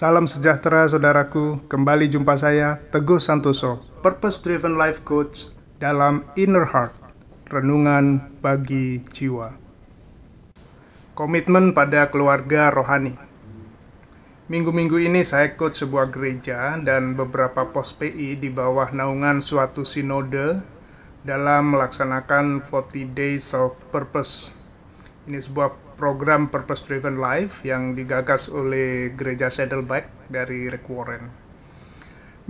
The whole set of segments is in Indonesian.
Salam sejahtera saudaraku, kembali jumpa saya Teguh Santoso, Purpose Driven Life Coach dalam Inner Heart, Renungan bagi Jiwa. Komitmen pada keluarga rohani. Minggu-minggu ini saya coach sebuah gereja dan beberapa pos PI di bawah naungan suatu sinode dalam melaksanakan 40 Days of Purpose. Ini sebuah program Purpose Driven Life yang digagas oleh Gereja Saddleback dari Rick Warren.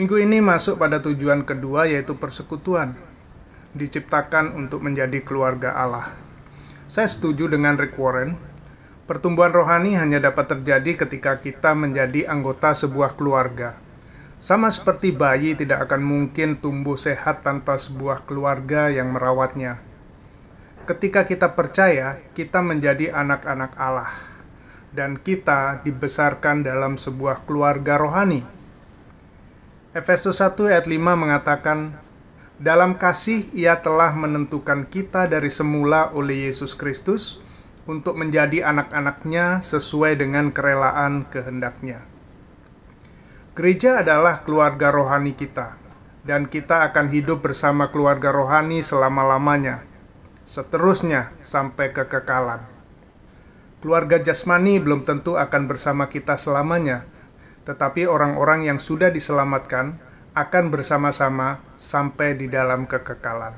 Minggu ini masuk pada tujuan kedua yaitu persekutuan, diciptakan untuk menjadi keluarga Allah. Saya setuju dengan Rick Warren, pertumbuhan rohani hanya dapat terjadi ketika kita menjadi anggota sebuah keluarga. Sama seperti bayi tidak akan mungkin tumbuh sehat tanpa sebuah keluarga yang merawatnya ketika kita percaya, kita menjadi anak-anak Allah, dan kita dibesarkan dalam sebuah keluarga rohani. Efesus 1 ayat 5 mengatakan, dalam kasih ia telah menentukan kita dari semula oleh Yesus Kristus untuk menjadi anak-anaknya sesuai dengan kerelaan kehendaknya. Gereja adalah keluarga rohani kita, dan kita akan hidup bersama keluarga rohani selama-lamanya seterusnya sampai kekekalan. Keluarga jasmani belum tentu akan bersama kita selamanya, tetapi orang-orang yang sudah diselamatkan akan bersama-sama sampai di dalam kekekalan.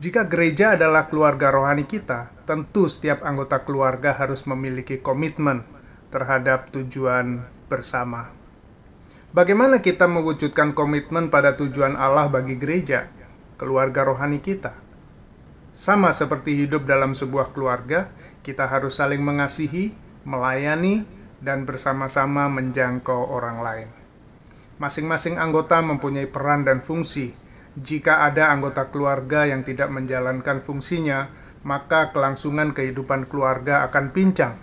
Jika gereja adalah keluarga rohani kita, tentu setiap anggota keluarga harus memiliki komitmen terhadap tujuan bersama. Bagaimana kita mewujudkan komitmen pada tujuan Allah bagi gereja, keluarga rohani kita? Sama seperti hidup dalam sebuah keluarga, kita harus saling mengasihi, melayani, dan bersama-sama menjangkau orang lain. Masing-masing anggota mempunyai peran dan fungsi. Jika ada anggota keluarga yang tidak menjalankan fungsinya, maka kelangsungan kehidupan keluarga akan pincang.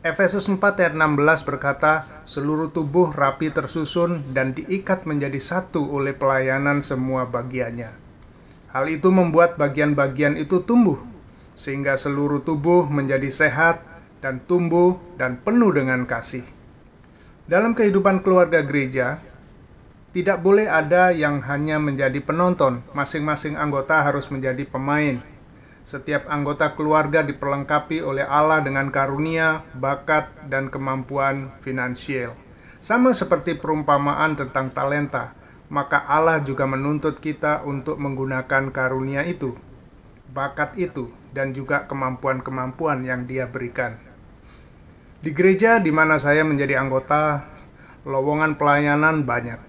Efesus 4 ayat 16 berkata, seluruh tubuh rapi tersusun dan diikat menjadi satu oleh pelayanan semua bagiannya. Hal itu membuat bagian-bagian itu tumbuh, sehingga seluruh tubuh menjadi sehat dan tumbuh dan penuh dengan kasih. Dalam kehidupan keluarga gereja, tidak boleh ada yang hanya menjadi penonton, masing-masing anggota harus menjadi pemain. Setiap anggota keluarga diperlengkapi oleh Allah dengan karunia, bakat, dan kemampuan finansial. Sama seperti perumpamaan tentang talenta, maka Allah juga menuntut kita untuk menggunakan karunia itu, bakat itu, dan juga kemampuan-kemampuan yang Dia berikan. Di gereja di mana saya menjadi anggota, lowongan pelayanan banyak.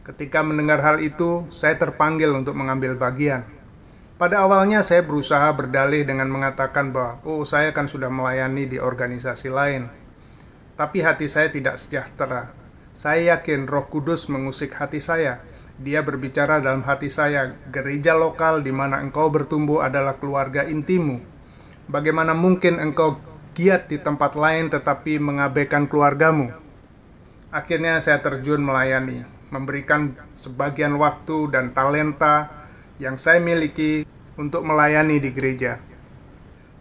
Ketika mendengar hal itu, saya terpanggil untuk mengambil bagian. Pada awalnya saya berusaha berdalih dengan mengatakan bahwa, oh saya kan sudah melayani di organisasi lain. Tapi hati saya tidak sejahtera saya yakin Roh Kudus mengusik hati saya. Dia berbicara dalam hati saya, gereja lokal di mana engkau bertumbuh adalah keluarga intimu. Bagaimana mungkin engkau giat di tempat lain tetapi mengabaikan keluargamu? Akhirnya saya terjun melayani, memberikan sebagian waktu dan talenta yang saya miliki untuk melayani di gereja.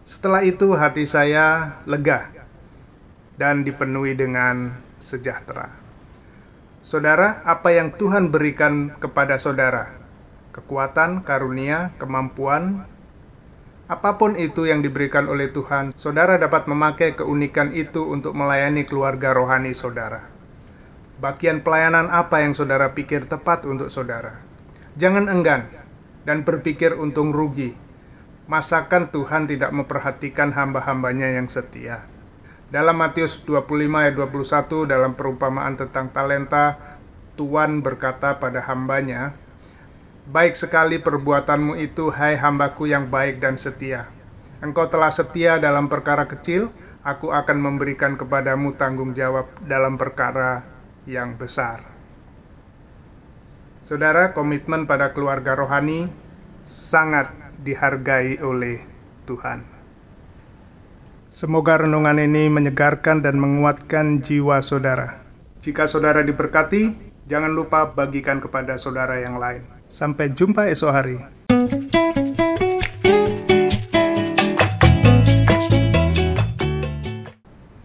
Setelah itu hati saya lega dan dipenuhi dengan sejahtera. Saudara, apa yang Tuhan berikan kepada saudara? Kekuatan, karunia, kemampuan, apa pun itu yang diberikan oleh Tuhan, saudara dapat memakai keunikan itu untuk melayani keluarga rohani saudara. Bagian pelayanan apa yang saudara pikir tepat untuk saudara? Jangan enggan dan berpikir untung rugi. Masakan Tuhan tidak memperhatikan hamba-hambanya yang setia? Dalam Matius 25 ayat 21 dalam perumpamaan tentang talenta, Tuhan berkata pada hambanya, Baik sekali perbuatanmu itu, hai hambaku yang baik dan setia. Engkau telah setia dalam perkara kecil, aku akan memberikan kepadamu tanggung jawab dalam perkara yang besar. Saudara, komitmen pada keluarga rohani sangat dihargai oleh Tuhan. Semoga renungan ini menyegarkan dan menguatkan jiwa saudara. Jika saudara diberkati, jangan lupa bagikan kepada saudara yang lain. Sampai jumpa esok hari.